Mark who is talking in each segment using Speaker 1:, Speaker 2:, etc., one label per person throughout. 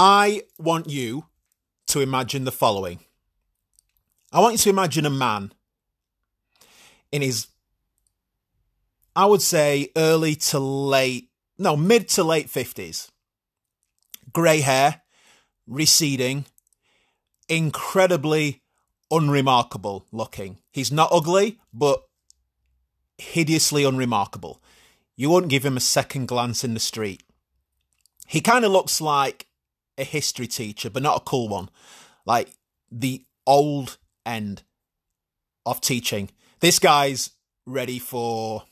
Speaker 1: I want you to imagine the following. I want you to imagine a man in his, I would say, early to late, no, mid to late 50s. Grey hair, receding, incredibly unremarkable looking. He's not ugly, but hideously unremarkable. You wouldn't give him a second glance in the street. He kind of looks like a history teacher, but not a cool one. Like the old end of teaching. This guy's ready for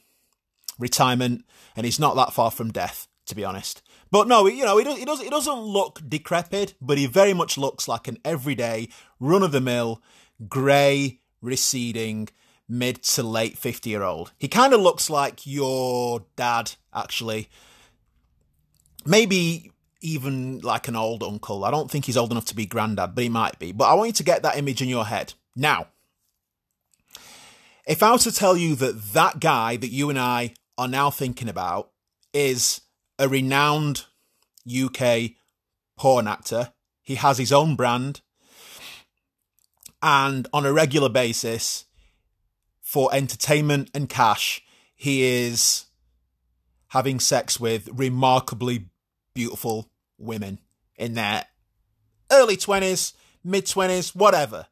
Speaker 1: retirement and he's not that far from death, to be honest. But no, you know, he, does, he, does, he doesn't look decrepit, but he very much looks like an everyday, run of the mill, grey, receding, mid to late 50 year old. He kind of looks like your dad, actually. Maybe even like an old uncle. I don't think he's old enough to be granddad, but he might be. But I want you to get that image in your head. Now, if I was to tell you that that guy that you and I are now thinking about is a renowned UK porn actor, he has his own brand, and on a regular basis, for entertainment and cash, he is having sex with remarkably beautiful women in their early 20s, mid 20s, whatever.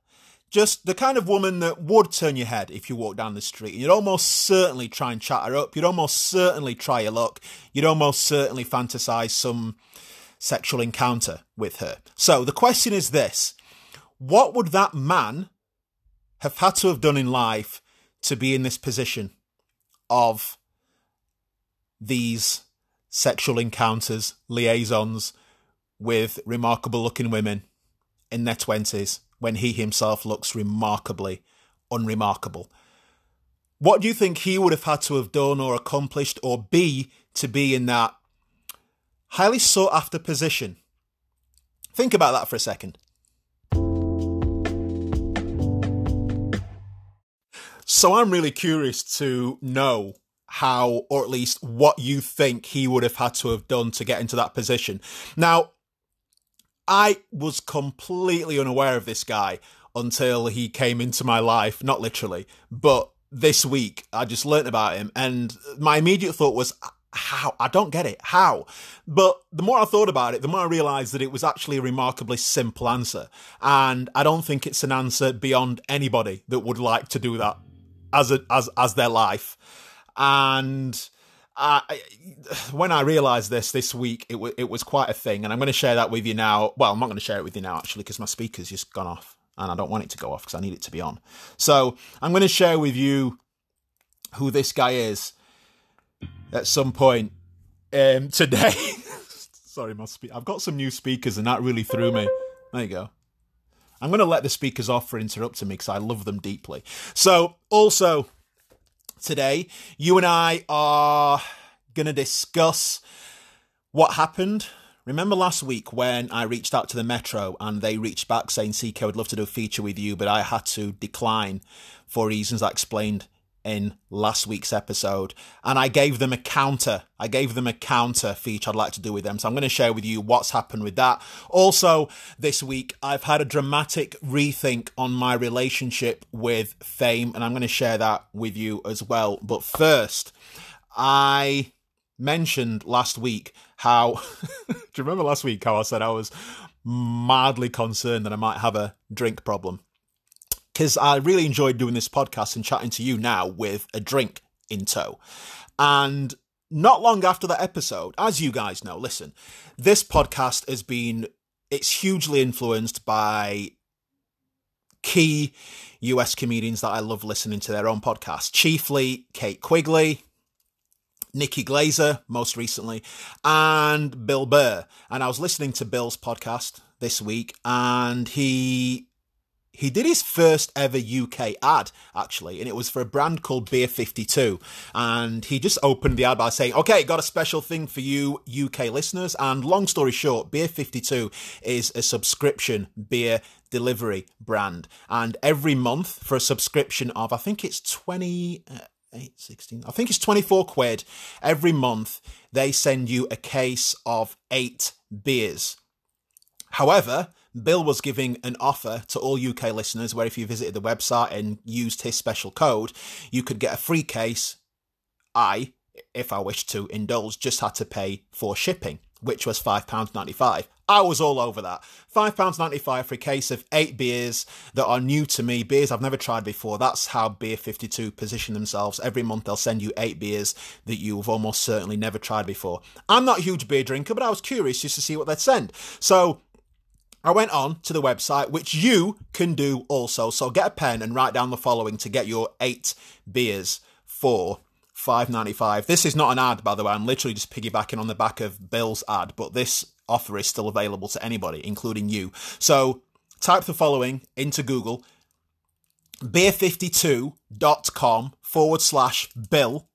Speaker 1: Just the kind of woman that would turn your head if you walked down the street. You'd almost certainly try and chat her up. You'd almost certainly try your luck. You'd almost certainly fantasize some sexual encounter with her. So the question is this What would that man have had to have done in life to be in this position of these sexual encounters, liaisons with remarkable looking women in their 20s when he himself looks remarkably unremarkable. What do you think he would have had to have done or accomplished or be to be in that highly sought after position? Think about that for a second. So I'm really curious to know how, or at least what you think he would have had to have done to get into that position. Now, I was completely unaware of this guy until he came into my life, not literally, but this week I just learnt about him and my immediate thought was how? I don't get it. How? But the more I thought about it the more I realized that it was actually a remarkably simple answer and I don't think it's an answer beyond anybody that would like to do that as a, as as their life and I, when I realised this this week, it, w- it was quite a thing, and I'm going to share that with you now. Well, I'm not going to share it with you now, actually, because my speaker's just gone off, and I don't want it to go off because I need it to be on. So I'm going to share with you who this guy is at some point um, today. Sorry, my spe- I've got some new speakers, and that really threw me. There you go. I'm going to let the speakers off for interrupting me because I love them deeply. So, also, today, you and I are going to discuss what happened. Remember last week when I reached out to the Metro and they reached back saying, CK, I would love to do a feature with you, but I had to decline for reasons I explained in last week's episode. And I gave them a counter. I gave them a counter feature I'd like to do with them. So I'm going to share with you what's happened with that. Also, this week, I've had a dramatic rethink on my relationship with fame, and I'm going to share that with you as well. But first, I mentioned last week how. do you remember last week how I said I was madly concerned that I might have a drink problem? Because I really enjoyed doing this podcast and chatting to you now with a drink in tow. And not long after that episode, as you guys know, listen, this podcast has been it's hugely influenced by key US comedians that I love listening to their own podcast, chiefly Kate Quigley, Nikki Glazer, most recently, and Bill Burr. And I was listening to Bill's podcast this week, and he he did his first ever UK ad actually, and it was for a brand called Beer 52. And he just opened the ad by saying, Okay, got a special thing for you UK listeners. And long story short, Beer 52 is a subscription beer delivery brand. And every month for a subscription of, I think it's 20. Uh, 8, 16, I think it's 24 quid every month. They send you a case of eight beers However, Bill was giving an offer to all UK listeners where if you visited the website and used his special code, you could get a free case. I, if I wished to indulge, just had to pay for shipping, which was £5.95. I was all over that. £5.95 for a case of eight beers that are new to me, beers I've never tried before. That's how Beer 52 position themselves. Every month they'll send you eight beers that you've almost certainly never tried before. I'm not a huge beer drinker, but I was curious just to see what they'd send. So I went on to the website, which you can do also. So get a pen and write down the following to get your eight beers for five ninety five. This is not an ad, by the way. I'm literally just piggybacking on the back of Bill's ad, but this offer is still available to anybody, including you. So type the following into Google beer52.com forward slash bill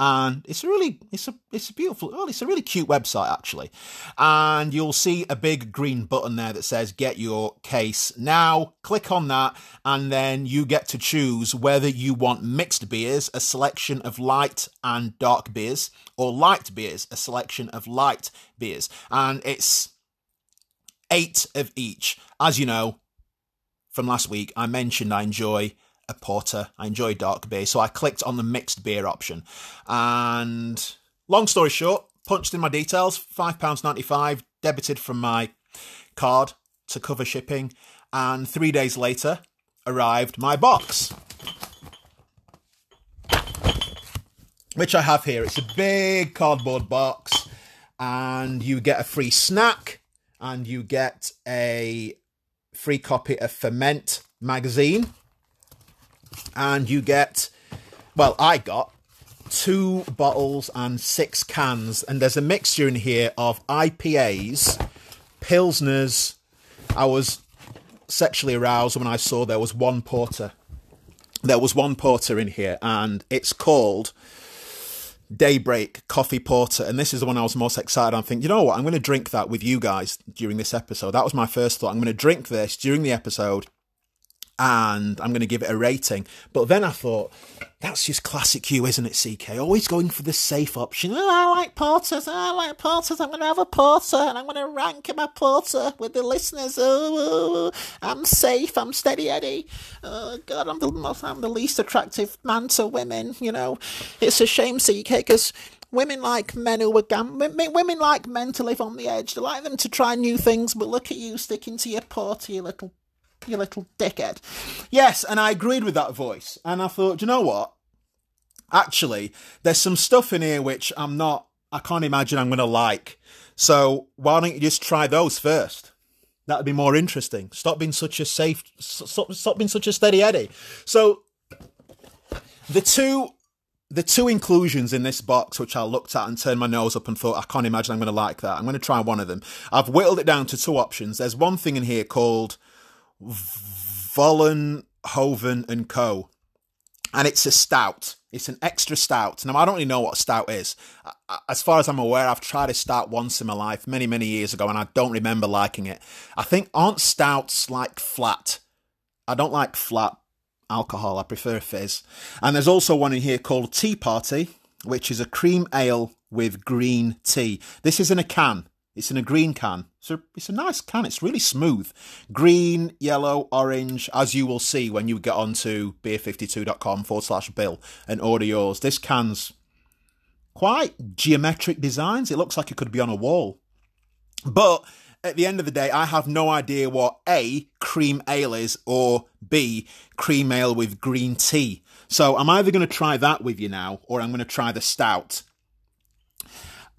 Speaker 1: and it's a really it's a it's a beautiful well it's a really cute website actually. And you'll see a big green button there that says get your case now. Click on that and then you get to choose whether you want mixed beers a selection of light and dark beers or light beers a selection of light beers. And it's eight of each. As you know from last week i mentioned i enjoy a porter. I enjoy dark beer, so I clicked on the mixed beer option. And long story short, punched in my details, £5.95 debited from my card to cover shipping, and three days later arrived my box. Which I have here. It's a big cardboard box, and you get a free snack, and you get a free copy of Ferment magazine and you get, well, I got two bottles and six cans, and there's a mixture in here of IPAs, Pilsners. I was sexually aroused when I saw there was one porter. There was one porter in here, and it's called Daybreak Coffee Porter. And this is the one I was most excited. I'm thinking, you know what? I'm going to drink that with you guys during this episode. That was my first thought. I'm going to drink this during the episode and I'm going to give it a rating. But then I thought, that's just classic you, isn't it, CK? Always going for the safe option. Oh, I like porters. Oh, I like porters. I'm going to have a porter and I'm going to rank my porter with the listeners. Oh, oh, oh, I'm safe. I'm steady Eddie. Oh, God, I'm the, most, I'm the least attractive man to women. You know, it's a shame, CK, because women like men who are gam- women like men to live on the edge. They like them to try new things, but look at you sticking to your porter, little you little dickhead. Yes, and I agreed with that voice. And I thought, you know what? Actually, there's some stuff in here which I'm not, I can't imagine I'm going to like. So why don't you just try those first? That'd be more interesting. Stop being such a safe, stop, stop being such a steady Eddie. So the two the two inclusions in this box, which I looked at and turned my nose up and thought, I can't imagine I'm going to like that. I'm going to try one of them. I've whittled it down to two options. There's one thing in here called Vollenhoven and Co. And it's a stout. It's an extra stout. Now, I don't really know what stout is. As far as I'm aware, I've tried a stout once in my life, many, many years ago, and I don't remember liking it. I think, aren't stouts like flat? I don't like flat alcohol. I prefer fizz. And there's also one in here called Tea Party, which is a cream ale with green tea. This is in a can. It's in a green can. So it's a nice can. It's really smooth. Green, yellow, orange, as you will see when you get onto beer52.com forward slash bill and order yours. This can's quite geometric designs. It looks like it could be on a wall. But at the end of the day, I have no idea what A, cream ale is, or B, cream ale with green tea. So I'm either going to try that with you now, or I'm going to try the stout.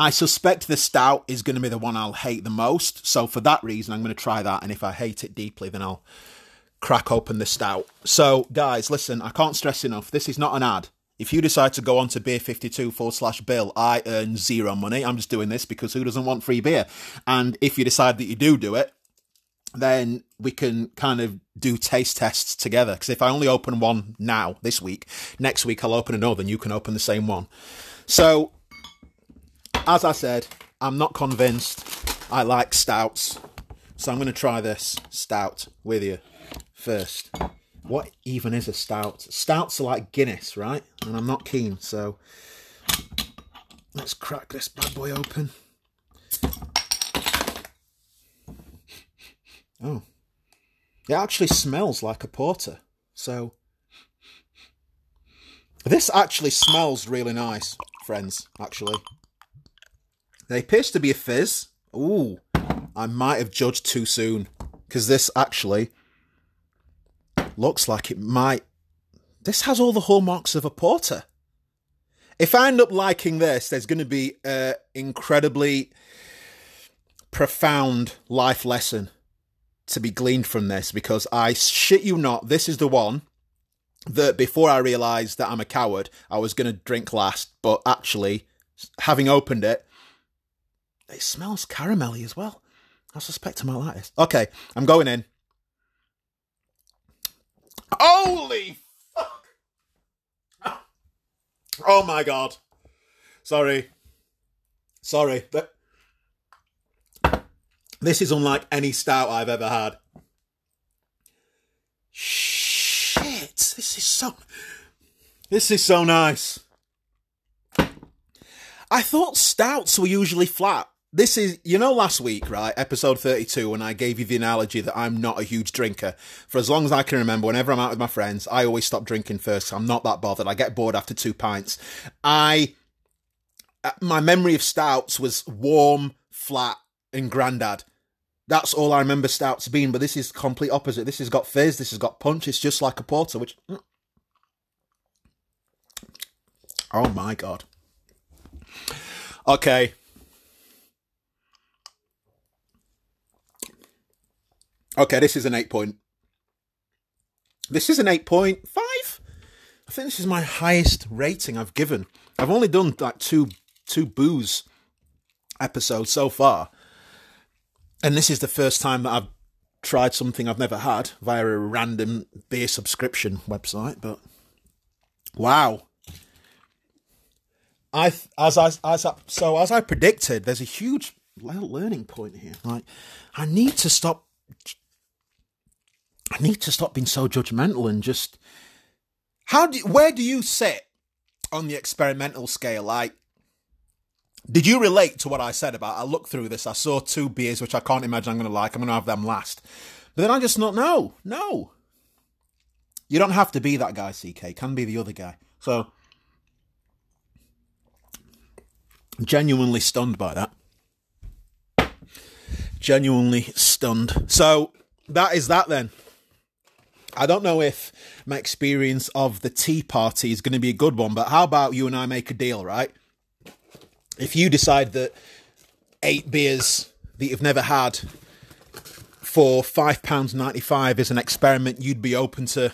Speaker 1: I suspect the stout is going to be the one I'll hate the most. So for that reason, I'm going to try that. And if I hate it deeply, then I'll crack open the stout. So guys, listen, I can't stress enough. This is not an ad. If you decide to go on to beer52 forward slash bill, I earn zero money. I'm just doing this because who doesn't want free beer? And if you decide that you do do it, then we can kind of do taste tests together. Because if I only open one now, this week, next week I'll open another and you can open the same one. So as I said, I'm not convinced I like stouts. So I'm going to try this stout with you first. What even is a stout? Stouts are like Guinness, right? And I'm not keen, so let's crack this bad boy open. Oh. It actually smells like a porter. So. This actually smells really nice, friends, actually. They appears to be a fizz. Ooh, I might have judged too soon. Because this actually looks like it might. This has all the hallmarks of a porter. If I end up liking this, there's going to be an incredibly profound life lesson to be gleaned from this because I shit you not, this is the one that before I realised that I'm a coward, I was going to drink last. But actually, having opened it, it smells caramelly as well. I suspect I might like this. Okay, I'm going in. Holy fuck! Oh my god. Sorry. Sorry. This is unlike any stout I've ever had. Shit. This is so. This is so nice. I thought stouts were usually flat this is you know last week right episode 32 when i gave you the analogy that i'm not a huge drinker. For as long as i can remember whenever i'm out with my friends i always stop drinking first i'm not that bothered. I get bored after two pints. I uh, my memory of stouts was warm flat and grandad. That's all i remember stouts being but this is complete opposite. This has got fizz this has got punch it's just like a porter which mm. oh my god. Okay Okay, this is an 8 point. This is an 8.5. I think this is my highest rating I've given. I've only done like two two booze episodes so far. And this is the first time that I've tried something I've never had via a random beer subscription website, but wow. I as I as I, so as I predicted, there's a huge learning point here. Like I need to stop I need to stop being so judgmental and just how do where do you sit on the experimental scale? Like, did you relate to what I said about? I looked through this. I saw two beers which I can't imagine I'm going to like. I'm going to have them last. But then I just thought, no, no. You don't have to be that guy, CK. Can be the other guy. So, genuinely stunned by that. Genuinely stunned. So that is that then. I don't know if my experience of the tea party is going to be a good one, but how about you and I make a deal, right? If you decide that eight beers that you've never had for £5.95 is an experiment you'd be open to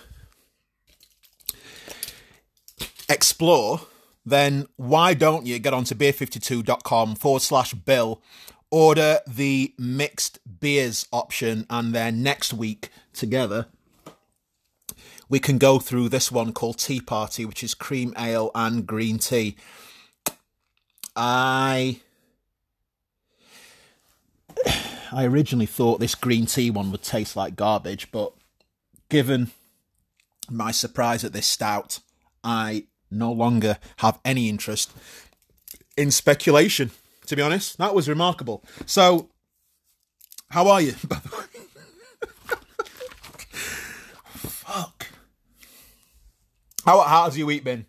Speaker 1: explore, then why don't you get onto beer52.com forward slash bill, order the mixed beers option, and then next week together we can go through this one called Tea Party, which is cream ale and green tea. I I originally thought this green tea one would taste like garbage, but given my surprise at this stout, I no longer have any interest in speculation. To be honest, that was remarkable. So, how are you? By the way, How, how has your week been?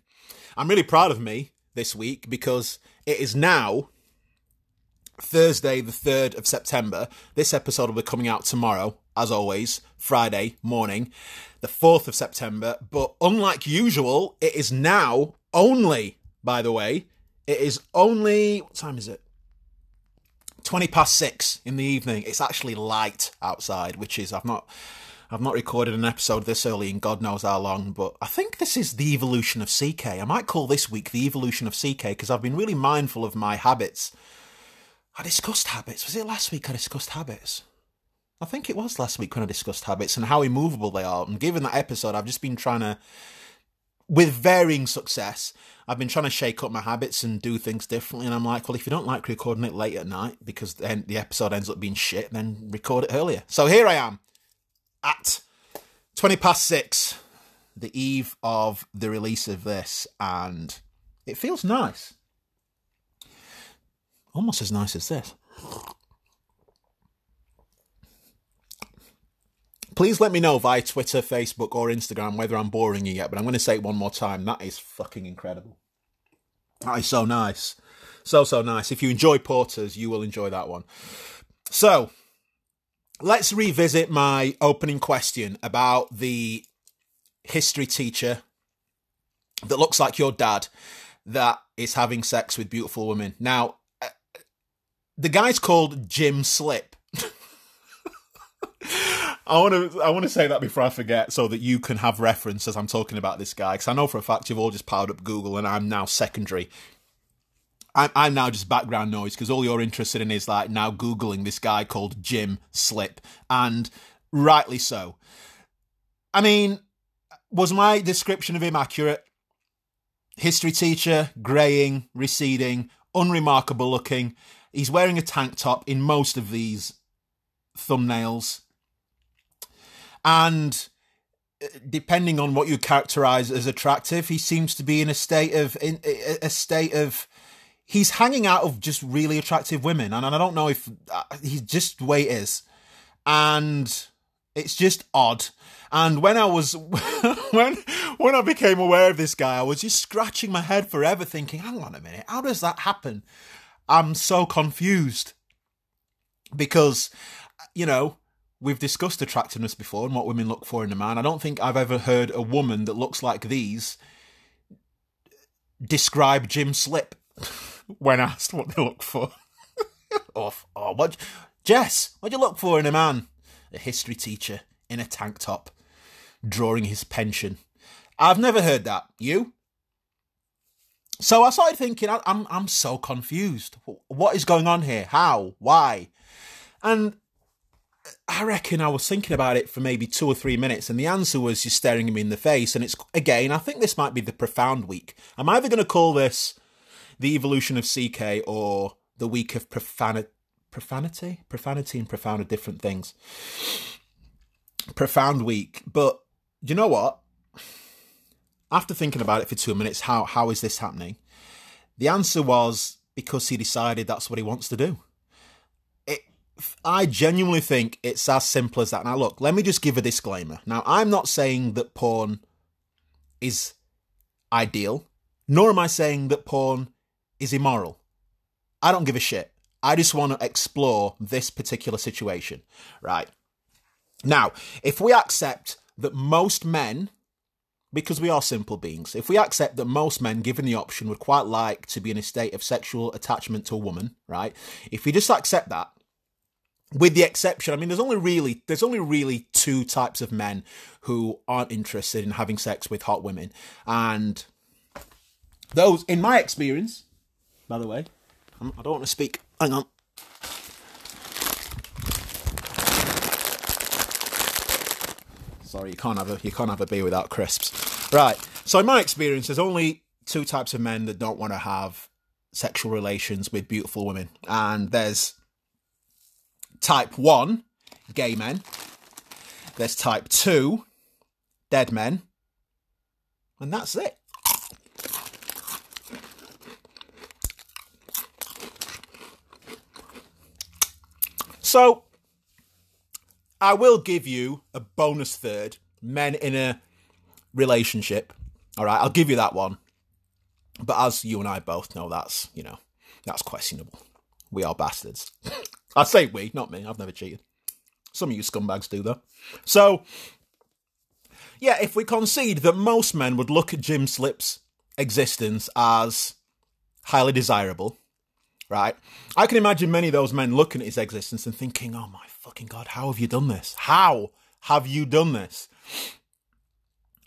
Speaker 1: I'm really proud of me this week because it is now Thursday, the 3rd of September. This episode will be coming out tomorrow, as always, Friday morning, the 4th of September. But unlike usual, it is now only, by the way, it is only, what time is it? 20 past six in the evening. It's actually light outside, which is, I've not I've not recorded an episode this early in God knows how long, but I think this is the evolution of CK. I might call this week the evolution of CK because I've been really mindful of my habits. I discussed habits. Was it last week I discussed habits? I think it was last week when I discussed habits and how immovable they are. And given that episode, I've just been trying to, with varying success, I've been trying to shake up my habits and do things differently. And I'm like, well, if you don't like recording it late at night because then the episode ends up being shit, then record it earlier. So here I am at 20 past six, the eve of the release of this, and it feels nice. Almost as nice as this. Please let me know via Twitter, Facebook, or Instagram whether I'm boring you yet, but I'm going to say it one more time. That is fucking incredible. That is so nice. So, so nice. If you enjoy porters, you will enjoy that one. So, let's revisit my opening question about the history teacher that looks like your dad that is having sex with beautiful women. Now, uh, the guy's called Jim Slip. I want to I want to say that before I forget, so that you can have reference as I'm talking about this guy, because I know for a fact you've all just powered up Google, and I'm now secondary. I'm, I'm now just background noise because all you're interested in is like now googling this guy called Jim Slip, and rightly so. I mean, was my description of him accurate? History teacher, greying, receding, unremarkable looking. He's wearing a tank top in most of these thumbnails. And uh, depending on what you characterize as attractive, he seems to be in a state of in a state of he's hanging out of just really attractive women, and I don't know if uh, he's just the way it is, and it's just odd. And when I was when when I became aware of this guy, I was just scratching my head forever, thinking, "Hang on a minute, how does that happen?" I'm so confused because you know we've discussed attractiveness before and what women look for in a man. I don't think I've ever heard a woman that looks like these describe Jim Slip when asked what they look for. oh, oh, what, Jess, what do you look for in a man? A history teacher in a tank top, drawing his pension. I've never heard that. You? So I started thinking, I'm I'm so confused. What is going on here? How? Why? And I reckon I was thinking about it for maybe two or three minutes, and the answer was just staring me in the face. And it's again, I think this might be the profound week. I'm either going to call this the evolution of CK or the week of profanity. Profanity, profanity, and profound are different things. Profound week, but you know what? After thinking about it for two minutes, how how is this happening? The answer was because he decided that's what he wants to do. It, I genuinely think it's as simple as that. Now, look, let me just give a disclaimer. Now, I'm not saying that porn is ideal, nor am I saying that porn is immoral. I don't give a shit. I just want to explore this particular situation, right? Now, if we accept that most men, because we are simple beings, if we accept that most men, given the option, would quite like to be in a state of sexual attachment to a woman, right? If we just accept that, with the exception, I mean, there's only really there's only really two types of men who aren't interested in having sex with hot women, and those, in my experience, by the way. Um, I don't want to speak. Hang on. Sorry, you can't have a you can't have a beer without crisps. Right. So in my experience, there's only two types of men that don't want to have sexual relations with beautiful women, and there's type one, gay men. There's type two, dead men, and that's it. So, I will give you a bonus third men in a relationship. All right, I'll give you that one. But as you and I both know, that's, you know, that's questionable. We are bastards. I say we, not me. I've never cheated. Some of you scumbags do, though. So, yeah, if we concede that most men would look at Jim Slip's existence as highly desirable, right? I can imagine many of those men looking at his existence and thinking, oh my fucking God, how have you done this? How have you done this?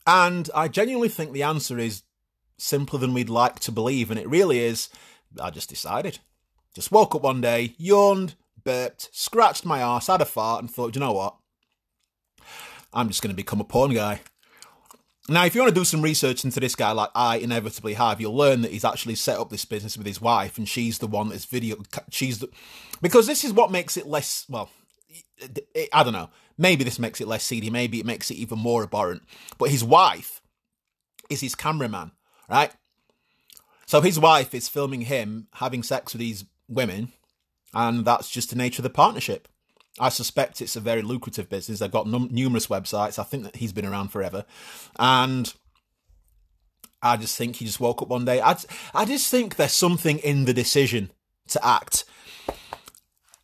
Speaker 1: And I genuinely think the answer is simpler than we'd like to believe. And it really is, I just decided. Just woke up one day, yawned, burped, scratched my ass, had a fart, and thought, Do you know what? I'm just going to become a porn guy. Now, if you want to do some research into this guy, like I inevitably have, you'll learn that he's actually set up this business with his wife, and she's the one that's video. She's the because this is what makes it less. Well, it, I don't know. Maybe this makes it less seedy. Maybe it makes it even more abhorrent. But his wife is his cameraman, right? So his wife is filming him having sex with these women, and that's just the nature of the partnership. I suspect it's a very lucrative business. They've got num- numerous websites. I think that he's been around forever. And I just think he just woke up one day. I, I just think there's something in the decision to act.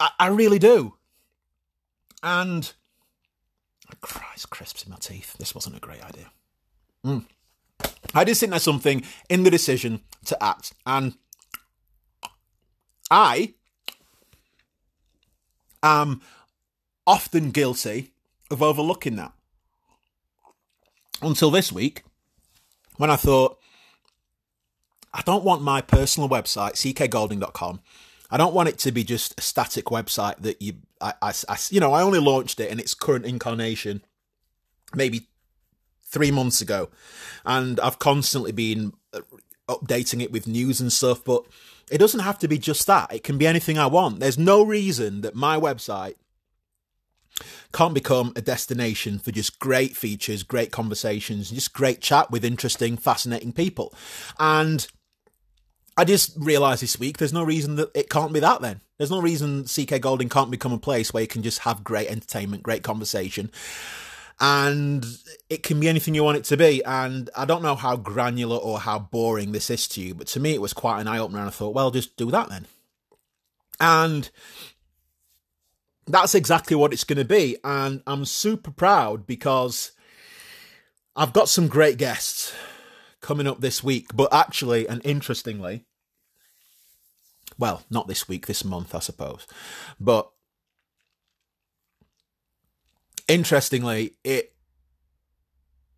Speaker 1: I, I really do. And Christ, crisps in my teeth. This wasn't a great idea. Mm. I just think there's something in the decision to act. And I am often guilty of overlooking that. Until this week, when I thought, I don't want my personal website, ckgolding.com, I don't want it to be just a static website that you, I, I, I, you know, I only launched it in its current incarnation maybe three months ago, and I've constantly been uh, updating it with news and stuff, but it doesn't have to be just that. It can be anything I want. There's no reason that my website can't become a destination for just great features, great conversations, just great chat with interesting, fascinating people. And I just realised this week there's no reason that it can't be that then. There's no reason CK Golding can't become a place where you can just have great entertainment, great conversation. And it can be anything you want it to be. And I don't know how granular or how boring this is to you, but to me it was quite an eye opener. And I thought, well, just do that then. And that's exactly what it's going to be. And I'm super proud because I've got some great guests coming up this week. But actually, and interestingly, well, not this week, this month, I suppose. But interestingly, it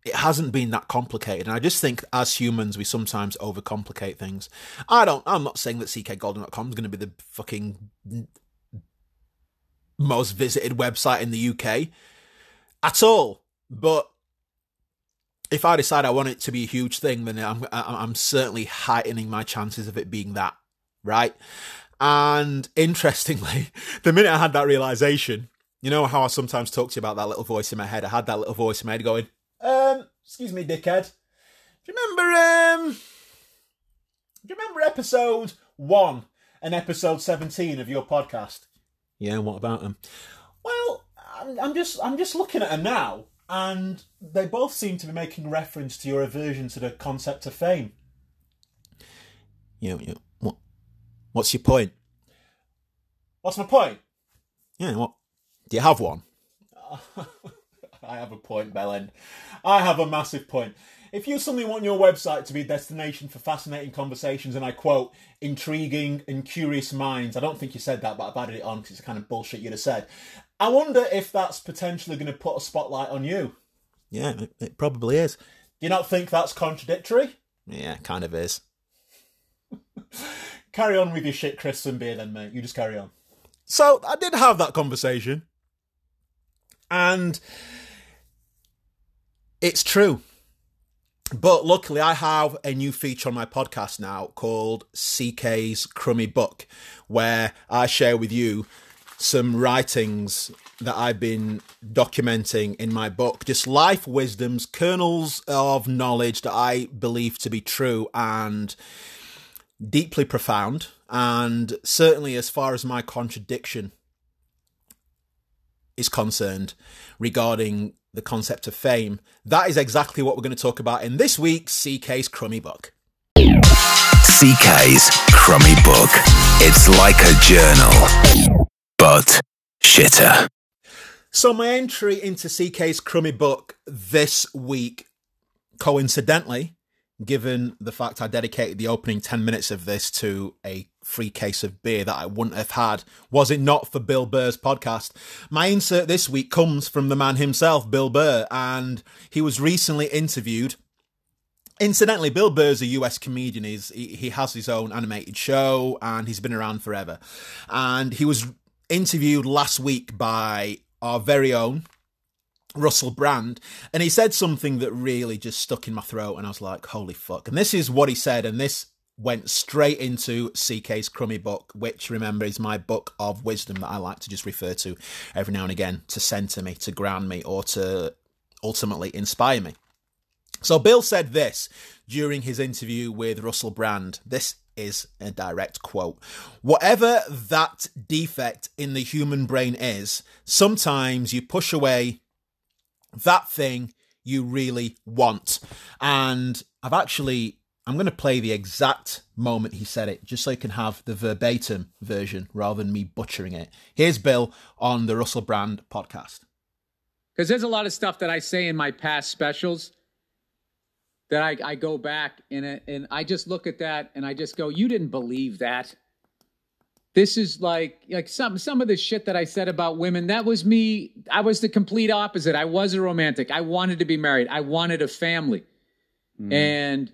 Speaker 1: it hasn't been that complicated. And I just think as humans, we sometimes overcomplicate things. I don't, I'm not saying that ckgolding.com is going to be the fucking most visited website in the UK at all. But if I decide I want it to be a huge thing, then I'm, I'm certainly heightening my chances of it being that right? And interestingly, the minute I had that realization, you know how I sometimes talk to you about that little voice in my head? I had that little voice in my head going, um, excuse me, dickhead. Do you remember, um, do you remember episode one and episode 17 of your podcast? Yeah, and what about them? Well, I'm, I'm just, I'm just looking at them now, and they both seem to be making reference to your aversion to the concept of fame. Yeah, yeah. What? What's your point? What's my point? Yeah, what? Do you have one? I have a point, Bellend. I have a massive point. If you suddenly want your website to be a destination for fascinating conversations, and I quote, intriguing and curious minds, I don't think you said that, but I've added it on because it's kind of bullshit you'd have said. I wonder if that's potentially going to put a spotlight on you. Yeah, it, it probably is. Do you not think that's contradictory? Yeah, kind of is. carry on with your shit Chris and beer then, mate. You just carry on. So I did have that conversation. And it's true. But luckily, I have a new feature on my podcast now called CK's Crummy Book, where I share with you some writings that I've been documenting in my book, just life wisdoms, kernels of knowledge that I believe to be true and deeply profound. And certainly, as far as my contradiction is concerned regarding the concept of fame, that is exactly what we're going to talk about in this week's CK's Crummy Book.
Speaker 2: CK's Crummy Book. It's like a journal, but shitter.
Speaker 1: So, my entry into CK's Crummy Book this week, coincidentally, given the fact I dedicated the opening 10 minutes of this to a free case of beer that I wouldn't have had was it not for Bill Burr's podcast. My insert this week comes from the man himself, Bill Burr, and he was recently interviewed. Incidentally, Bill Burr's a US comedian. He's, he, he has his own animated show and he's been around forever. And he was interviewed last week by our very own Russell Brand, and he said something that really just stuck in my throat, and I was like, "Holy fuck!" And this is what he said, and this went straight into CK's Crummy book, which remember is my book of wisdom that I like to just refer to every now and again to center me, to ground me, or to ultimately inspire me. So Bill said this during his interview with Russell Brand. This is a direct quote. Whatever that defect in the human brain is, sometimes you push away that thing you really want. And I've actually, I'm going to play the exact moment he said it, just so you can have the verbatim version rather than me butchering it. Here's Bill on the Russell Brand podcast.
Speaker 3: Because there's a lot of stuff that I say in my past specials that I, I go back and, and I just look at that and I just go, you didn't believe that. This is like like some some of the shit that I said about women. That was me. I was the complete opposite. I was a romantic. I wanted to be married. I wanted a family, mm. and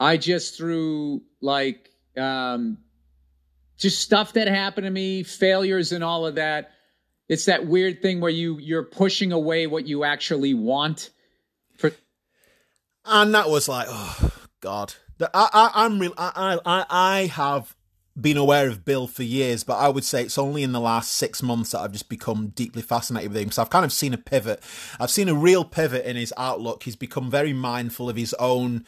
Speaker 3: I just threw like um, just stuff that happened to me, failures and all of that. It's that weird thing where you you're pushing away what you actually want. For
Speaker 1: and that was like, oh God, I, I I'm real. I I I have been aware of Bill for years, but I would say it's only in the last six months that I've just become deeply fascinated with him. So I've kind of seen a pivot. I've seen a real pivot in his outlook. He's become very mindful of his own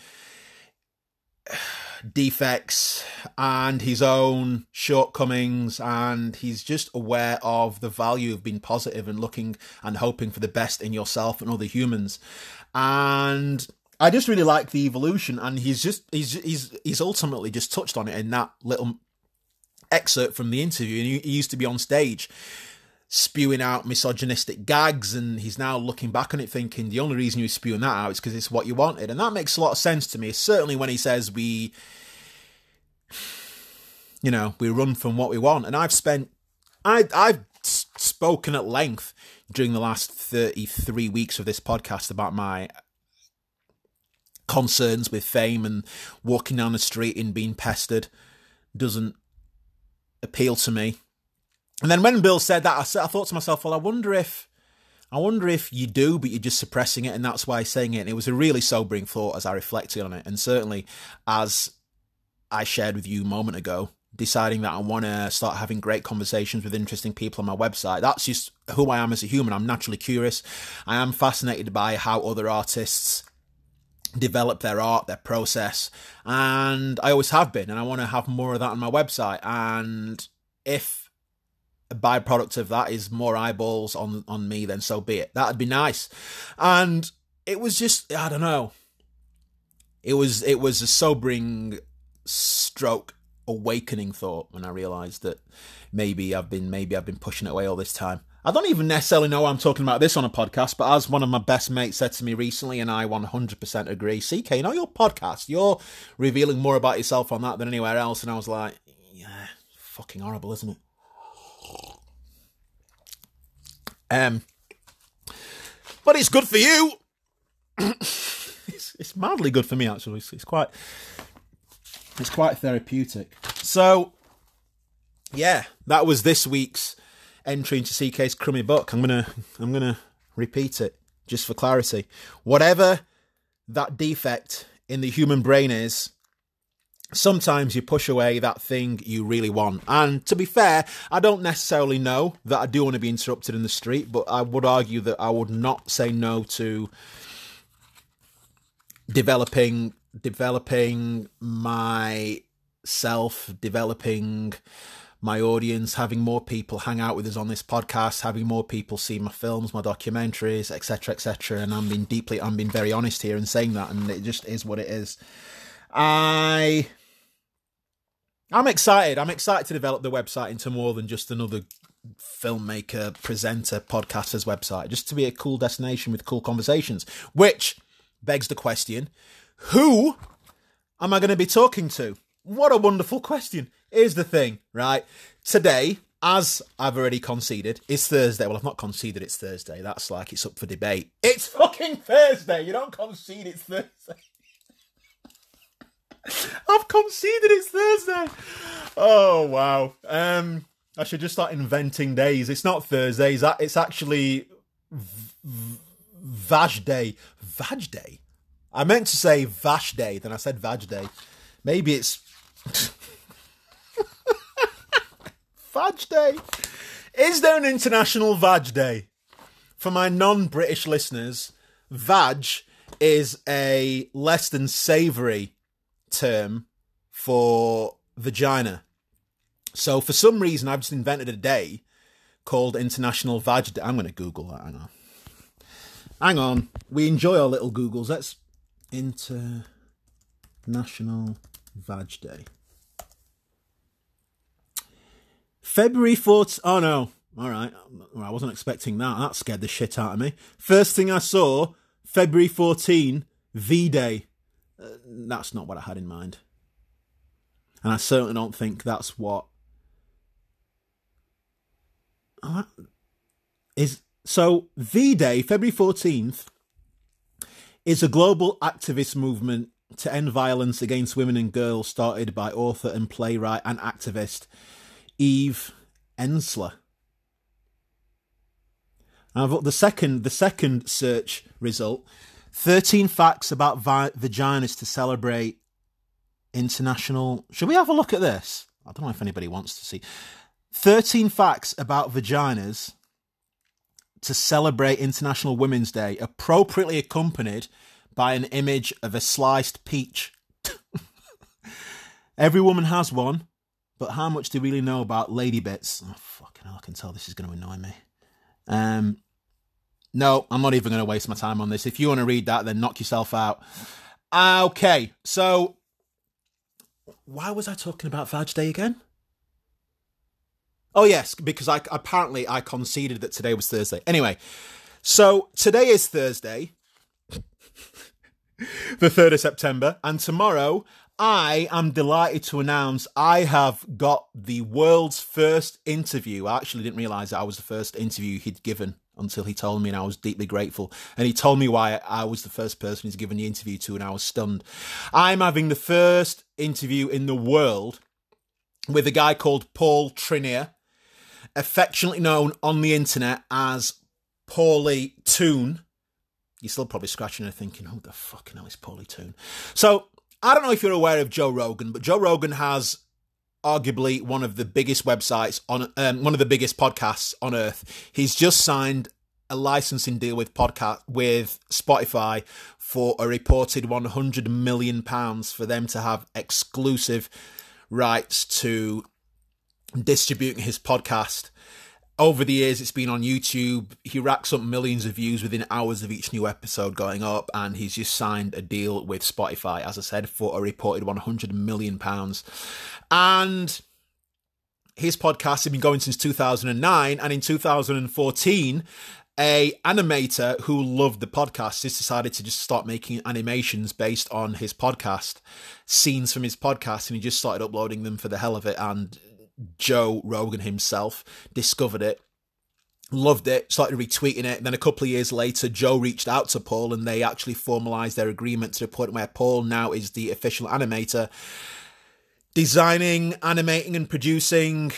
Speaker 1: defects and his own shortcomings and he's just aware of the value of being positive and looking and hoping for the best in yourself and other humans. And I just really like the evolution and he's just he's he's he's ultimately just touched on it in that little excerpt from the interview, and he, he used to be on stage spewing out misogynistic gags, and he's now looking back on it thinking the only reason you were spewing that out is because it's what you wanted, and that makes a lot of sense to me. Certainly when he says we, you know, we run from what we want, and I've spent, I I've spoken at length during the last thirty three weeks of this podcast about my concerns with fame and walking down the street and being pestered doesn't appeal to me. And then when Bill said that, I, said, I thought to myself, well, I wonder if, I wonder if you do, but you're just suppressing it, and that's why saying it. And it was a really sobering thought as I reflected on it, and certainly as I shared with you a moment ago, deciding that I want to start having great conversations with interesting people on my website. That's just who I am as a human. I'm naturally curious. I am fascinated by how other artists develop their art, their process, and I always have been, and I want to have more of that on my website. And if byproduct of that is more eyeballs on on me, then so be it. That'd be nice. And it was just I don't know. It was it was a sobering stroke awakening thought when I realised that maybe I've been maybe I've been pushing it away all this time. I don't even necessarily know I'm talking about this on a podcast, but as one of my best mates said to me recently, and I 100% agree, CK, you know your podcast, you're revealing more about yourself on that than anywhere else. And I was like, yeah, fucking horrible, isn't it? Um, but it's good for you. it's, it's madly good for me actually. It's, it's quite, it's quite therapeutic. So, yeah, that was this week's entry into CK's crummy book. I'm gonna I'm gonna repeat it just for clarity. Whatever that defect in the human brain is, sometimes you push away that thing you really want. And to be fair, I don't necessarily know that I do want to be interrupted in the street, but I would argue that I would not say no to developing developing myself, developing my audience, having more people hang out with us on this podcast, having more people see my films, my documentaries, etc., etc. And I'm being deeply, I'm being very honest here in saying that, and it just is what it is. I, I'm excited. I'm excited to develop the website into more than just another filmmaker, presenter, podcaster's website, just to be a cool destination with cool conversations. Which begs the question: Who am I going to be talking to? What a wonderful question. Here's the thing, right? Today, as I've already conceded, it's Thursday. Well, I've not conceded it's Thursday. That's like it's up for debate. It's fucking Thursday. You don't concede it's Thursday. I've conceded it's Thursday. Oh wow. Um, I should just start inventing days. It's not Thursdays. It's actually Vaj Day. Vaj Day. I meant to say Vash Day, then I said Vaj Day. Maybe it's Vag Day. Is there an international Vag Day? For my non British listeners, Vaj is a less than savoury term for vagina. So for some reason, I've just invented a day called International Vag Day. I'm going to Google that. Hang on. Hang on. We enjoy our little Googles. Let's International Vag Day. February 4th. Oh no. All right. I wasn't expecting that. That scared the shit out of me. First thing I saw, February 14, V Day. That's not what I had in mind. And I certainly don't think that's what. Oh, is so V Day, February 14th, is a global activist movement to end violence against women and girls started by author and playwright and activist Eve Ensler. And the second the second search result 13 facts about vi- vaginas to celebrate international. Should we have a look at this? I don't know if anybody wants to see. 13 facts about vaginas to celebrate International Women's Day, appropriately accompanied by an image of a sliced peach. Every woman has one, but how much do you really know about lady bits? Oh, fucking hell, I can tell this is going to annoy me. Um, no, I'm not even going to waste my time on this. If you want to read that, then knock yourself out. Ah, okay, so why was I talking about Vag Day again? Oh yes, because I apparently I conceded that today was Thursday. Anyway, so today is Thursday, the third of September, and tomorrow I am delighted to announce I have got the world's first interview. I actually didn't realize I was the first interview he'd given until he told me, and I was deeply grateful. And he told me why I was the first person he's given the interview to, and I was stunned. I'm having the first interview in the world with a guy called Paul Trinier, affectionately known on the internet as Paulie Toon. You're still probably scratching and thinking, who the fucking hell is Paulie Toon? So, I don't know if you're aware of Joe Rogan, but Joe Rogan has arguably one of the biggest websites on um, one of the biggest podcasts on earth. He's just signed a licensing deal with podcast with Spotify for a reported 100 million pounds for them to have exclusive rights to distributing his podcast. Over the years, it's been on YouTube. He racks up millions of views within hours of each new episode going up, and he's just signed a deal with Spotify, as I said, for a reported 100 million pounds. And his podcast has been going since 2009, and in 2014, a animator who loved the podcast has decided to just start making animations based on his podcast scenes from his podcast and he just started uploading them for the hell of it and joe rogan himself discovered it loved it started retweeting it. Then a couple of years later joe reached out to paul and they actually formalized their agreement to the point where paul now is the official animator. Designing animating and producing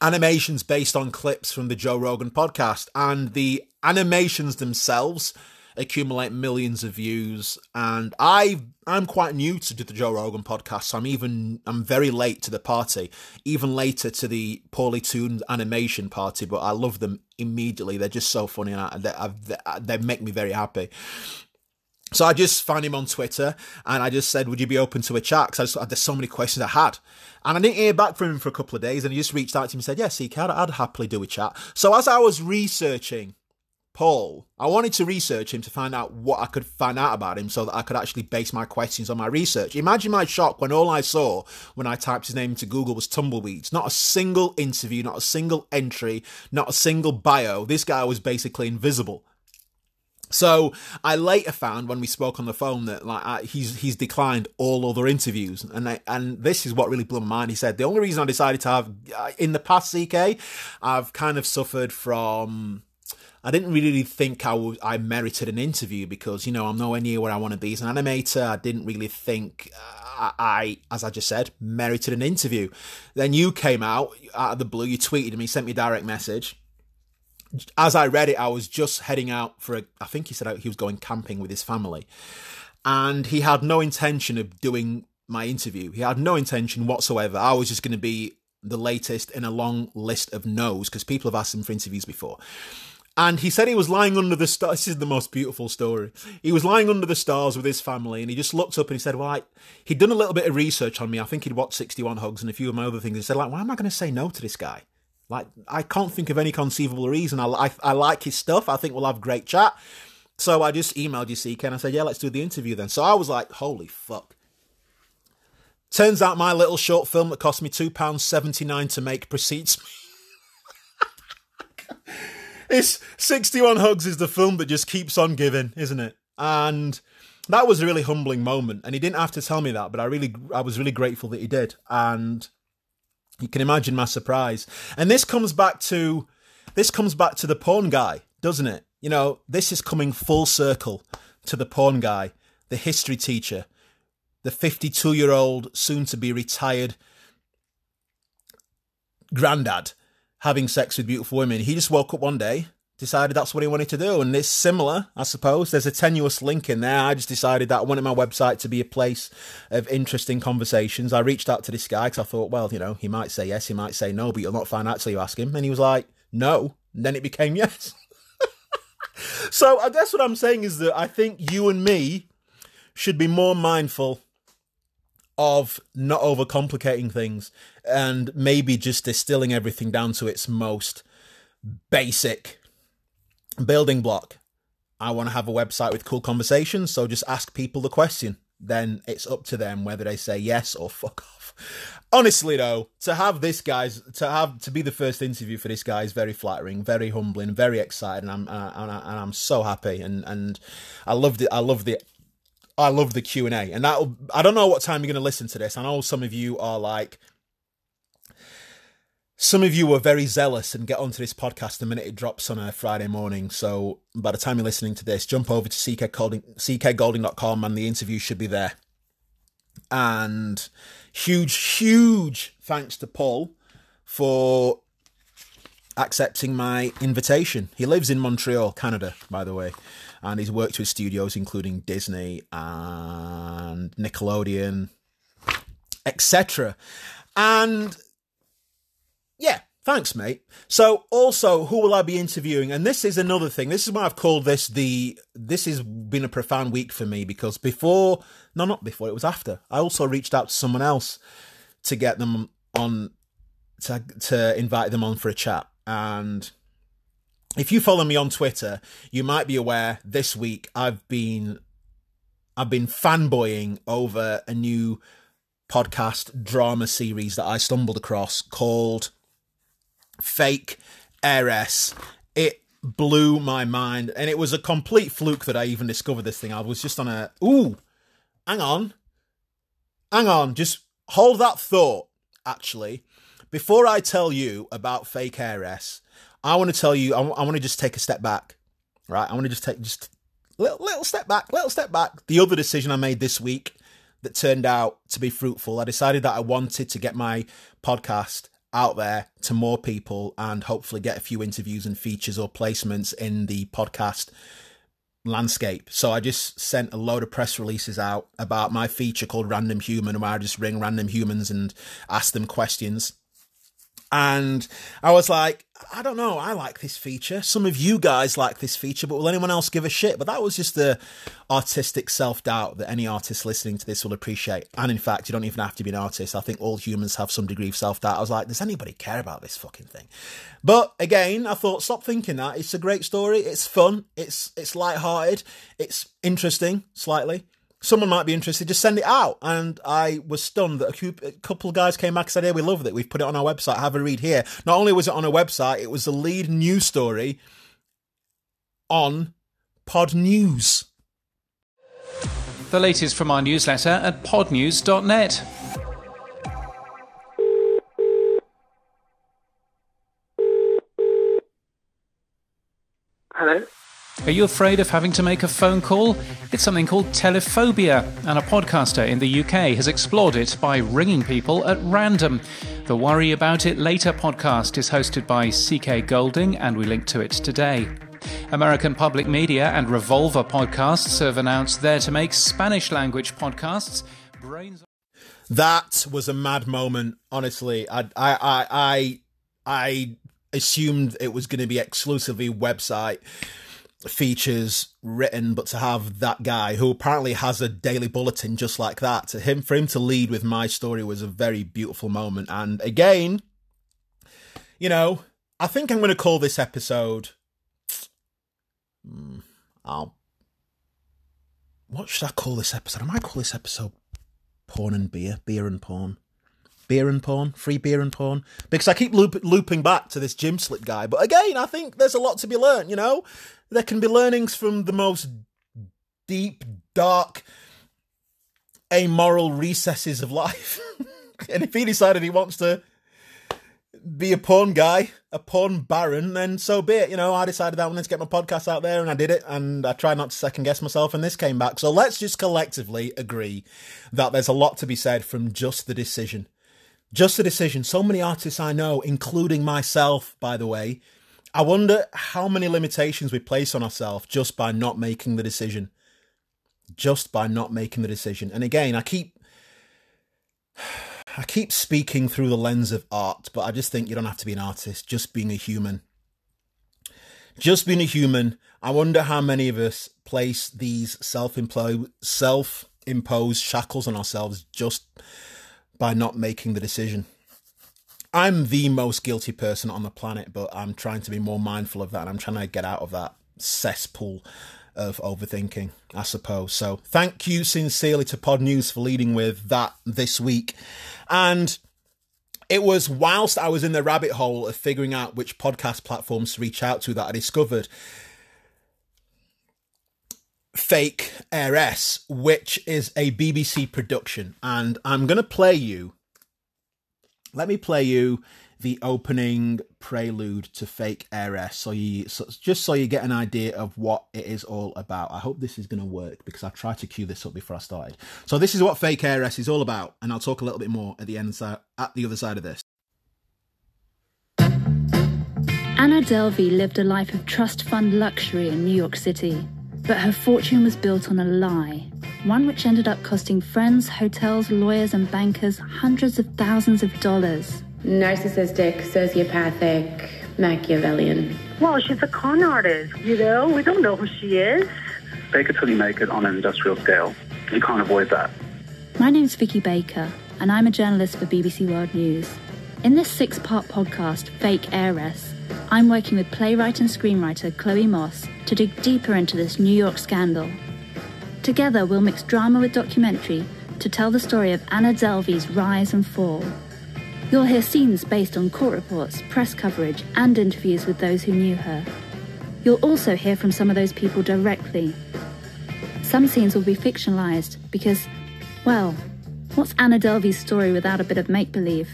Speaker 1: animations based on clips from the Joe Rogan podcast, and the animations themselves accumulate millions of views. And I I'm quite new to the Joe Rogan podcast, so I'm even I'm very late to the party, even later to the Paulie Toon animation party. But I love them immediately. They're just so funny, and I, they, they make me very happy. So I just found him on Twitter and I just said, Would you be open to a chat? Because there's so many questions I had. And I didn't hear back from him for a couple of days. And he just reached out to me and said, Yes, yeah, I'd, I'd happily do a chat. So as I was researching Paul, I wanted to research him to find out what I could find out about him so that I could actually base my questions on my research. Imagine my shock when all I saw when I typed his name into Google was tumbleweeds. Not a single interview, not a single entry, not a single bio. This guy was basically invisible. So I later found when we spoke on the phone that like I, he's he's declined all other interviews, and I, and this is what really blew my mind. He said the only reason I decided to have uh, in the past CK, I've kind of suffered from. I didn't really think I, w- I merited an interview because you know I'm nowhere near where I want to be as an animator. I didn't really think uh, I, as I just said, merited an interview. Then you came out out of the blue. You tweeted me, sent me a direct message as I read it, I was just heading out for a. I think he said he was going camping with his family, and he had no intention of doing my interview. He had no intention whatsoever. I was just going to be the latest in a long list of no's because people have asked him for interviews before. And he said he was lying under the stars. This is the most beautiful story. He was lying under the stars with his family, and he just looked up and he said, "Well, I, he'd done a little bit of research on me. I think he'd watched 61 Hugs and a few of my other things. He said, like, why am I going to say no to this guy? Like, I can't think of any conceivable reason. I, I, I like his stuff. I think we'll have great chat. So I just emailed you, CK, and I said, yeah, let's do the interview then. So I was like, holy fuck. Turns out my little short film that cost me £2.79 to make precedes me. it's 61 Hugs is the film that just keeps on giving, isn't it? And that was a really humbling moment. And he didn't have to tell me that, but I really, I was really grateful that he did. And you can imagine my surprise. And this comes back to, this comes back to the porn guy, doesn't it? You know, this is coming full circle to the porn guy, the history teacher, the 52 year old, soon to be retired granddad having sex with beautiful women. He just woke up one day, decided that's what he wanted to do. And it's similar, I suppose. There's a tenuous link in there. I just decided that I wanted my website to be a place of interesting conversations. I reached out to this guy because I thought, well, you know, he might say yes, he might say no, but you'll not find out till you ask him. And he was like, no. And then it became yes. so I guess what I'm saying is that I think you and me should be more mindful of not overcomplicating things and maybe just distilling everything down to its most basic building block. I want to have a website with cool conversations, so just ask people the question. Then it's up to them whether they say yes or fuck off. Honestly, though, to have this guy's to have to be the first interview for this guy is very flattering, very humbling, very exciting. I'm uh, and, I, and I'm so happy, and and I loved it. I loved the I love the Q and A, and that I don't know what time you're going to listen to this. I know some of you are like, some of you were very zealous and get onto this podcast the minute it drops on a Friday morning. So by the time you're listening to this, jump over to ckgolding, ckgolding.com and the interview should be there. And huge, huge thanks to Paul for accepting my invitation. He lives in Montreal, Canada, by the way, and he's worked with studios including Disney and Nickelodeon, etc. And yeah, thanks, mate. So, also, who will I be interviewing? And this is another thing. This is why I've called this the. This has been a profound week for me because before, no, not before, it was after. I also reached out to someone else to get them on, to to invite them on for a chat. And if you follow me on Twitter, you might be aware this week I've been I've been fanboying over a new podcast drama series that I stumbled across called Fake Heiress. It blew my mind, and it was a complete fluke that I even discovered this thing. I was just on a ooh, hang on, hang on, just hold that thought. Actually, before I tell you about Fake Heiress, I want to tell you. I, I want to just take a step back, right? I want to just take just little little step back, little step back. The other decision I made this week that turned out to be fruitful. I decided that I wanted to get my podcast out there to more people and hopefully get a few interviews and features or placements in the podcast landscape. So I just sent a load of press releases out about my feature called Random Human, where I just ring random humans and ask them questions. And I was like, I don't know, I like this feature. Some of you guys like this feature, but will anyone else give a shit? But that was just the artistic self doubt that any artist listening to this will appreciate. And in fact, you don't even have to be an artist. I think all humans have some degree of self doubt. I was like, does anybody care about this fucking thing? But again, I thought, stop thinking that. It's a great story. It's fun. It's it's light-hearted. It's interesting, slightly someone might be interested, just send it out. And I was stunned that a, couple of guys came back and said, Hey, we love it. We've put it on our website. Have a read here. Not only was it on a website, it was the lead news story on Pod News.
Speaker 4: The latest from our newsletter at podnews.net.
Speaker 5: Hello?
Speaker 4: Are you afraid of having to make a phone call? It's something called telephobia, and a podcaster in the UK has explored it by ringing people at random. The Worry About It Later podcast is hosted by CK Golding, and we link to it today. American Public Media and Revolver Podcasts have announced they're to make Spanish language podcasts. Brains.
Speaker 1: That was a mad moment, honestly. I, I, I, I, I assumed it was going to be exclusively website features written, but to have that guy who apparently has a daily bulletin just like that, to him for him to lead with my story was a very beautiful moment. And again, you know, I think I'm going to call this episode. Hmm, I'll. What should I call this episode? I might call this episode "Porn and Beer," beer and porn beer and porn, free beer and porn, because I keep loop, looping back to this gym slip guy. But again, I think there's a lot to be learned. You know, there can be learnings from the most deep, dark, amoral recesses of life. and if he decided he wants to be a porn guy, a porn baron, then so be it. You know, I decided that I wanted to get my podcast out there and I did it and I tried not to second guess myself and this came back. So let's just collectively agree that there's a lot to be said from just the decision just the decision. So many artists I know, including myself, by the way, I wonder how many limitations we place on ourselves just by not making the decision. Just by not making the decision. And again, I keep I keep speaking through the lens of art, but I just think you don't have to be an artist, just being a human. Just being a human, I wonder how many of us place these self-imposed self-imposed shackles on ourselves just by not making the decision. I'm the most guilty person on the planet, but I'm trying to be more mindful of that and I'm trying to get out of that cesspool of overthinking, I suppose. So thank you sincerely to Pod News for leading with that this week. And it was whilst I was in the rabbit hole of figuring out which podcast platforms to reach out to that I discovered Fake Heiress, which is a BBC production. And I'm going to play you. Let me play you the opening prelude to Fake Heiress, so you so, just so you get an idea of what it is all about. I hope this is going to work because I tried to cue this up before I started. So this is what Fake Heiress is all about, and I'll talk a little bit more at the end at the other side of this.
Speaker 5: Anna Delvey lived a life of trust fund luxury in New York City. But her fortune was built on a lie, one which ended up costing friends, hotels, lawyers, and bankers hundreds of thousands of dollars.
Speaker 6: Narcissistic, sociopathic, Machiavellian.
Speaker 7: Well, she's a con artist, you know? We don't know who she is.
Speaker 8: Fake it till you make it on an industrial scale. You can't avoid that.
Speaker 5: My name's Vicky Baker, and I'm a journalist for BBC World News. In this six part podcast, Fake Heiress, I'm working with playwright and screenwriter Chloe Moss to dig deeper into this New York scandal. Together, we'll mix drama with documentary to tell the story of Anna Delvey's rise and fall. You'll hear scenes based on court reports, press coverage, and interviews with those who knew her. You'll also hear from some of those people directly. Some scenes will be fictionalized because, well, what's Anna Delvey's story without a bit of make believe?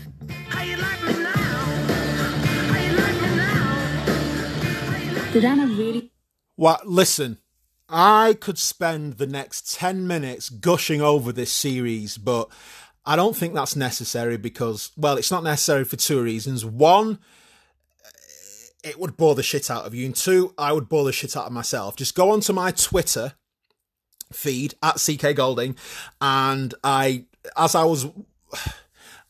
Speaker 5: Did Anna really?
Speaker 1: What? listen, I could spend the next 10 minutes gushing over this series, but I don't think that's necessary because, well, it's not necessary for two reasons. One, it would bore the shit out of you. And two, I would bore the shit out of myself. Just go onto my Twitter feed at CK Golding and I, as I was,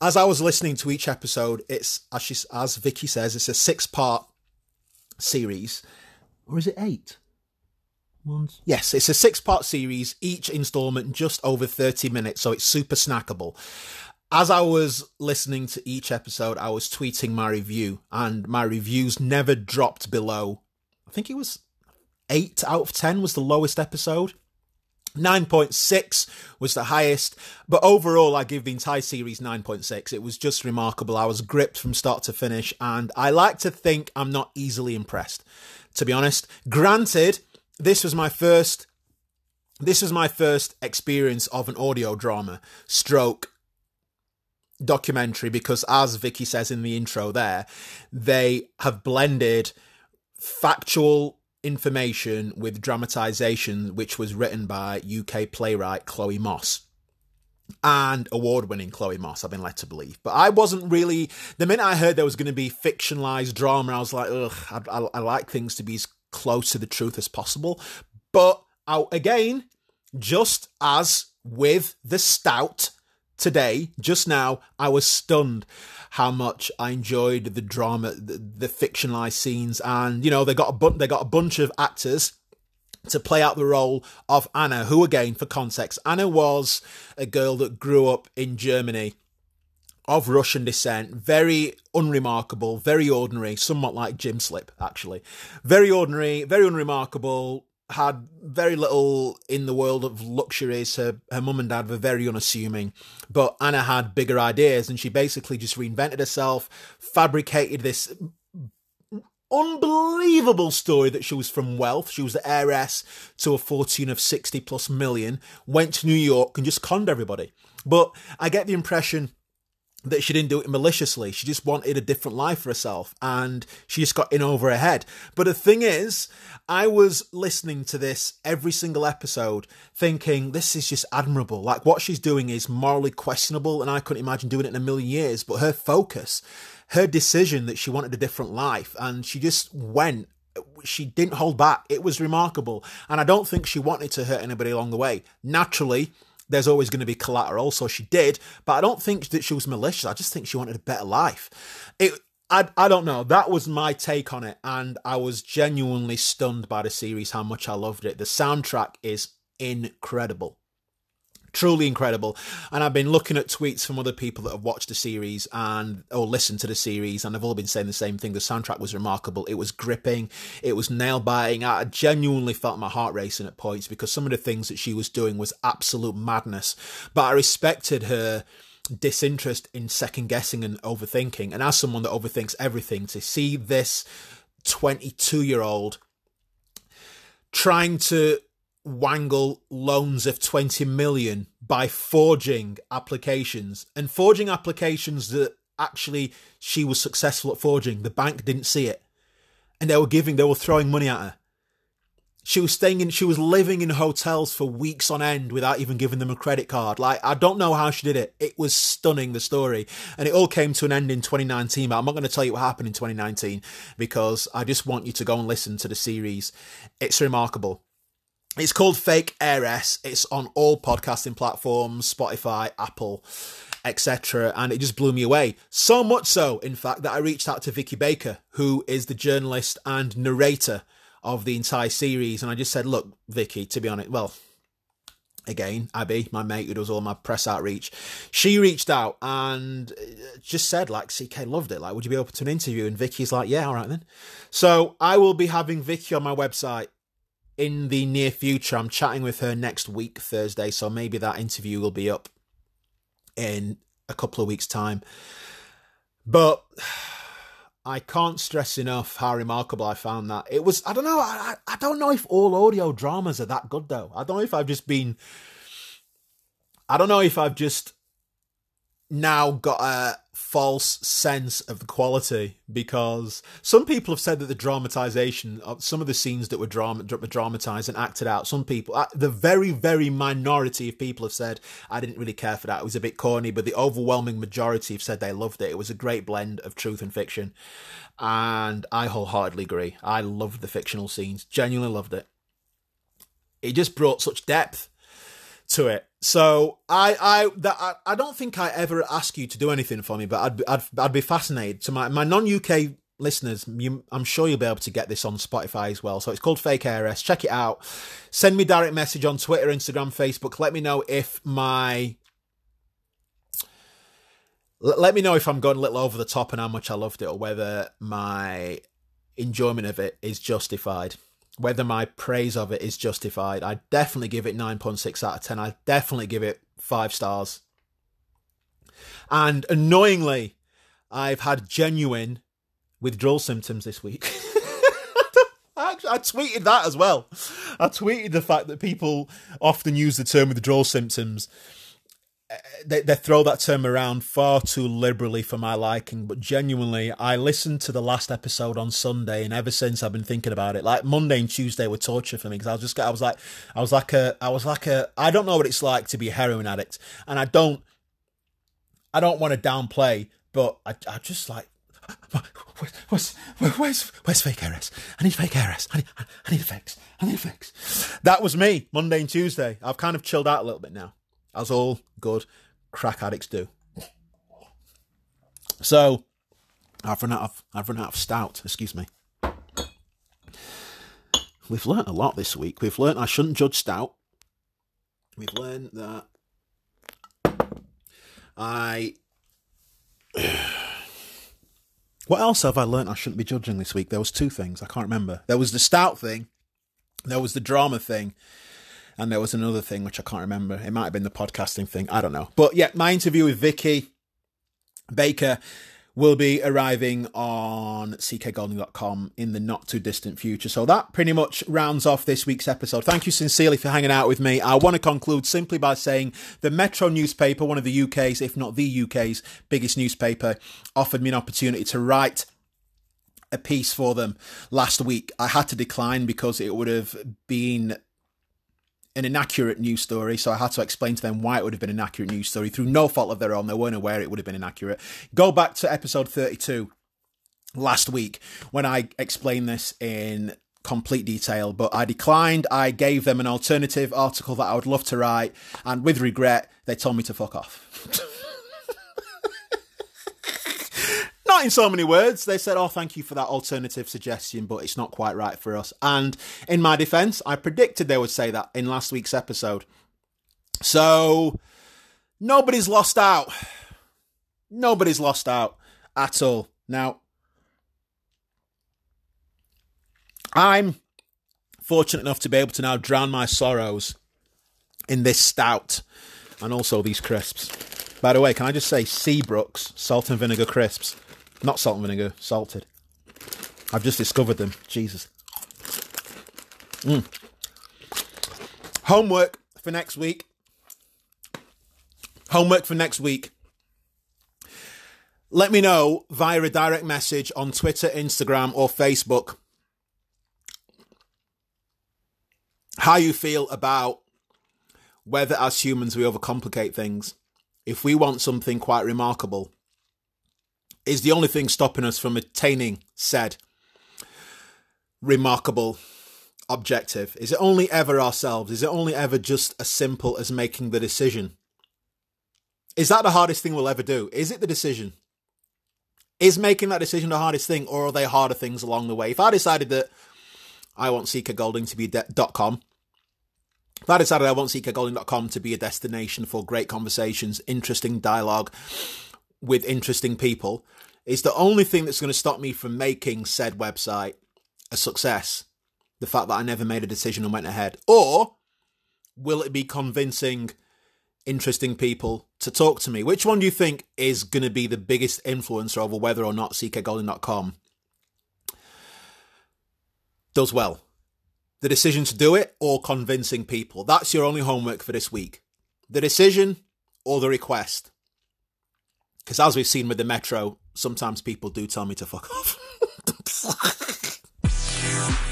Speaker 1: as I was listening to each episode, it's, as, she, as Vicky says, it's a six part series, or is it eight? Once. Yes, it's a six part series, each installment just over 30 minutes, so it's super snackable. As I was listening to each episode, I was tweeting my review, and my reviews never dropped below, I think it was 8 out of 10 was the lowest episode. 9.6 was the highest, but overall, I give the entire series 9.6. It was just remarkable. I was gripped from start to finish, and I like to think I'm not easily impressed, to be honest. Granted, this was my first. This was my first experience of an audio drama stroke documentary because, as Vicky says in the intro, there they have blended factual information with dramatization, which was written by UK playwright Chloe Moss and award winning Chloe Moss, I've been led to believe. But I wasn't really, the minute I heard there was going to be fictionalized drama, I was like, ugh, I, I, I like things to be as close to the truth as possible. But out again, just as with the stout today, just now, I was stunned how much I enjoyed the drama, the, the fictionalized scenes, and you know they got a bu- they got a bunch of actors to play out the role of Anna, who again, for context, Anna was a girl that grew up in Germany of Russian descent, very unremarkable, very ordinary, somewhat like Jim Slip, actually. Very ordinary, very unremarkable, had very little in the world of luxuries. Her, her mum and dad were very unassuming, but Anna had bigger ideas and she basically just reinvented herself, fabricated this unbelievable story that she was from wealth. She was the heiress to a fortune of 60 plus million, went to New York and just conned everybody. But I get the impression that she didn't do it maliciously. She just wanted a different life for herself and she just got in over her head. But the thing is, I was listening to this every single episode thinking this is just admirable. Like what she's doing is morally questionable and I couldn't imagine doing it in a million years. But her focus, her decision that she wanted a different life and she just went she didn't hold back. It was remarkable. And I don't think she wanted to hurt anybody along the way. Naturally, there's always going to be collateral. So she did, but I don't think that she was malicious. I just think she wanted a better life. It, I, I don't know. That was my take on it, and I was genuinely stunned by the series. How much I loved it. The soundtrack is incredible truly incredible. And I've been looking at tweets from other people that have watched the series and or listened to the series, and they've all been saying the same thing. The soundtrack was remarkable. It was gripping. It was nail biting. I genuinely felt my heart racing at points because some of the things that she was doing was absolute madness. But I respected her disinterest in second guessing and overthinking. And as someone that overthinks everything, to see this 22 year old trying to wangle loans of 20 million by forging applications and forging applications that actually she was successful at forging. The bank didn't see it. And they were giving, they were throwing money at her. She was staying in, she was living in hotels for weeks on end without even giving them a credit card. Like, I don't know how she did it. It was stunning, the story. And it all came to an end in 2019, but I'm not going to tell you what happened in 2019 because I just want you to go and listen to the series. It's remarkable. It's called Fake Heiress. It's on all podcasting platforms, Spotify, Apple, etc. And it just blew me away. So much so, in fact, that I reached out to Vicky Baker, who is the journalist and narrator of the entire series. And I just said, look, Vicky, to be honest, well, again, Abby, my mate who does all my press outreach, she reached out and uh, just said, like, CK loved it. Like, would you be open to an interview? And Vicky's like, yeah, all right then. So I will be having Vicky on my website in the near future. I'm chatting with her next week, Thursday, so maybe that interview will be up in a couple of weeks' time. But I can't stress enough how remarkable I found that. It was, I don't know, I, I don't know if all audio dramas are that good though. I don't know if I've just been, I don't know if I've just now got a false sense of the quality because some people have said that the dramatization of some of the scenes that were drama, dramatized and acted out some people uh, the very very minority of people have said i didn't really care for that. It was a bit corny but the overwhelming majority have said they loved it. It was a great blend of truth and fiction. And i wholeheartedly agree. I loved the fictional scenes. Genuinely loved it. It just brought such depth to it. So I I that I, don't think I ever ask you to do anything for me, but I'd I'd I'd be fascinated to my my non UK listeners. You, I'm sure you'll be able to get this on Spotify as well. So it's called Fake Heiress. Check it out. Send me direct message on Twitter, Instagram, Facebook. Let me know if my let me know if I'm going a little over the top and how much I loved it, or whether my enjoyment of it is justified whether my praise of it is justified. I definitely give it 9.6 out of 10. I definitely give it five stars. And annoyingly, I've had genuine withdrawal symptoms this week. I, tweeted that as well. I tweeted the fact that people often use the term withdrawal symptoms they, they throw that term around far too liberally for my liking, but genuinely, I listened to the last episode on Sunday, and ever since I've been thinking about it. Like Monday and Tuesday were torture for me because I was just, I was like, I was like a, I was like a, I don't know what it's like to be a heroin addict, and I don't, I don't want to downplay, but I, I just like, where's, where's, where's, fake heiress? I need fake heiress. I need, I need a fix. I need a fix. That was me Monday and Tuesday. I've kind of chilled out a little bit now. That's all good. crack addicts do. So, I've run out of I've run out of stout. Excuse me. We've learnt a lot this week. We've learnt I shouldn't judge stout. We've learned that I. What else have I learnt I shouldn't be judging this week? There was two things I can't remember. There was the stout thing, there was the drama thing, and there was another thing which I can't remember. It might have been the podcasting thing. I don't know. But yeah, my interview with Vicky Baker will be arriving on ckgolding.com in the not too distant future. So that pretty much rounds off this week's episode. Thank you sincerely for hanging out with me. I want to conclude simply by saying the Metro newspaper, one of the UK's, if not the UK's biggest newspaper, offered me an opportunity to write a piece for them last week. I had to decline because it would have been an inaccurate news story, so I had to explain to them why it would have been an accurate news story through no fault of their own. They weren't aware it would have been inaccurate. Go back to episode 32 last week when I explained this in complete detail, but I declined. I gave them an alternative article that I would love to write, and with regret, they told me to fuck off. not in so many words. They said, Oh, thank you for that alternative suggestion, but it's not quite right for us. And in my defense, I predicted they would say that in last week's episode. So nobody's lost out. Nobody's lost out at all. Now, I'm fortunate enough to be able to now drown my sorrows in this stout and also these crisps. By the way, can I just say Seabrooks salt and vinegar crisps? Not salt and vinegar, salted. I've just discovered them. Jesus. Mm. Homework for next week. Homework for next week. Let me know via a direct message on Twitter, Instagram, or Facebook how you feel about whether as humans we overcomplicate things. If we want something quite remarkable, is the only thing stopping us from attaining said remarkable objective? Is it only ever ourselves? Is it only ever just as simple as making the decision? Is that the hardest thing we'll ever do? Is it the decision? Is making that decision the hardest thing, or are there harder things along the way? If I decided that I want CK Golding to be de- .com, if I decided I want ckgolding.com to be a destination for great conversations, interesting dialogue, with interesting people is the only thing that's going to stop me from making said website a success. The fact that I never made a decision and went ahead. Or will it be convincing interesting people to talk to me? Which one do you think is going to be the biggest influencer over whether or not ckgolding.com does well? The decision to do it or convincing people? That's your only homework for this week. The decision or the request. Because as we've seen with the Metro, sometimes people do tell me to fuck off.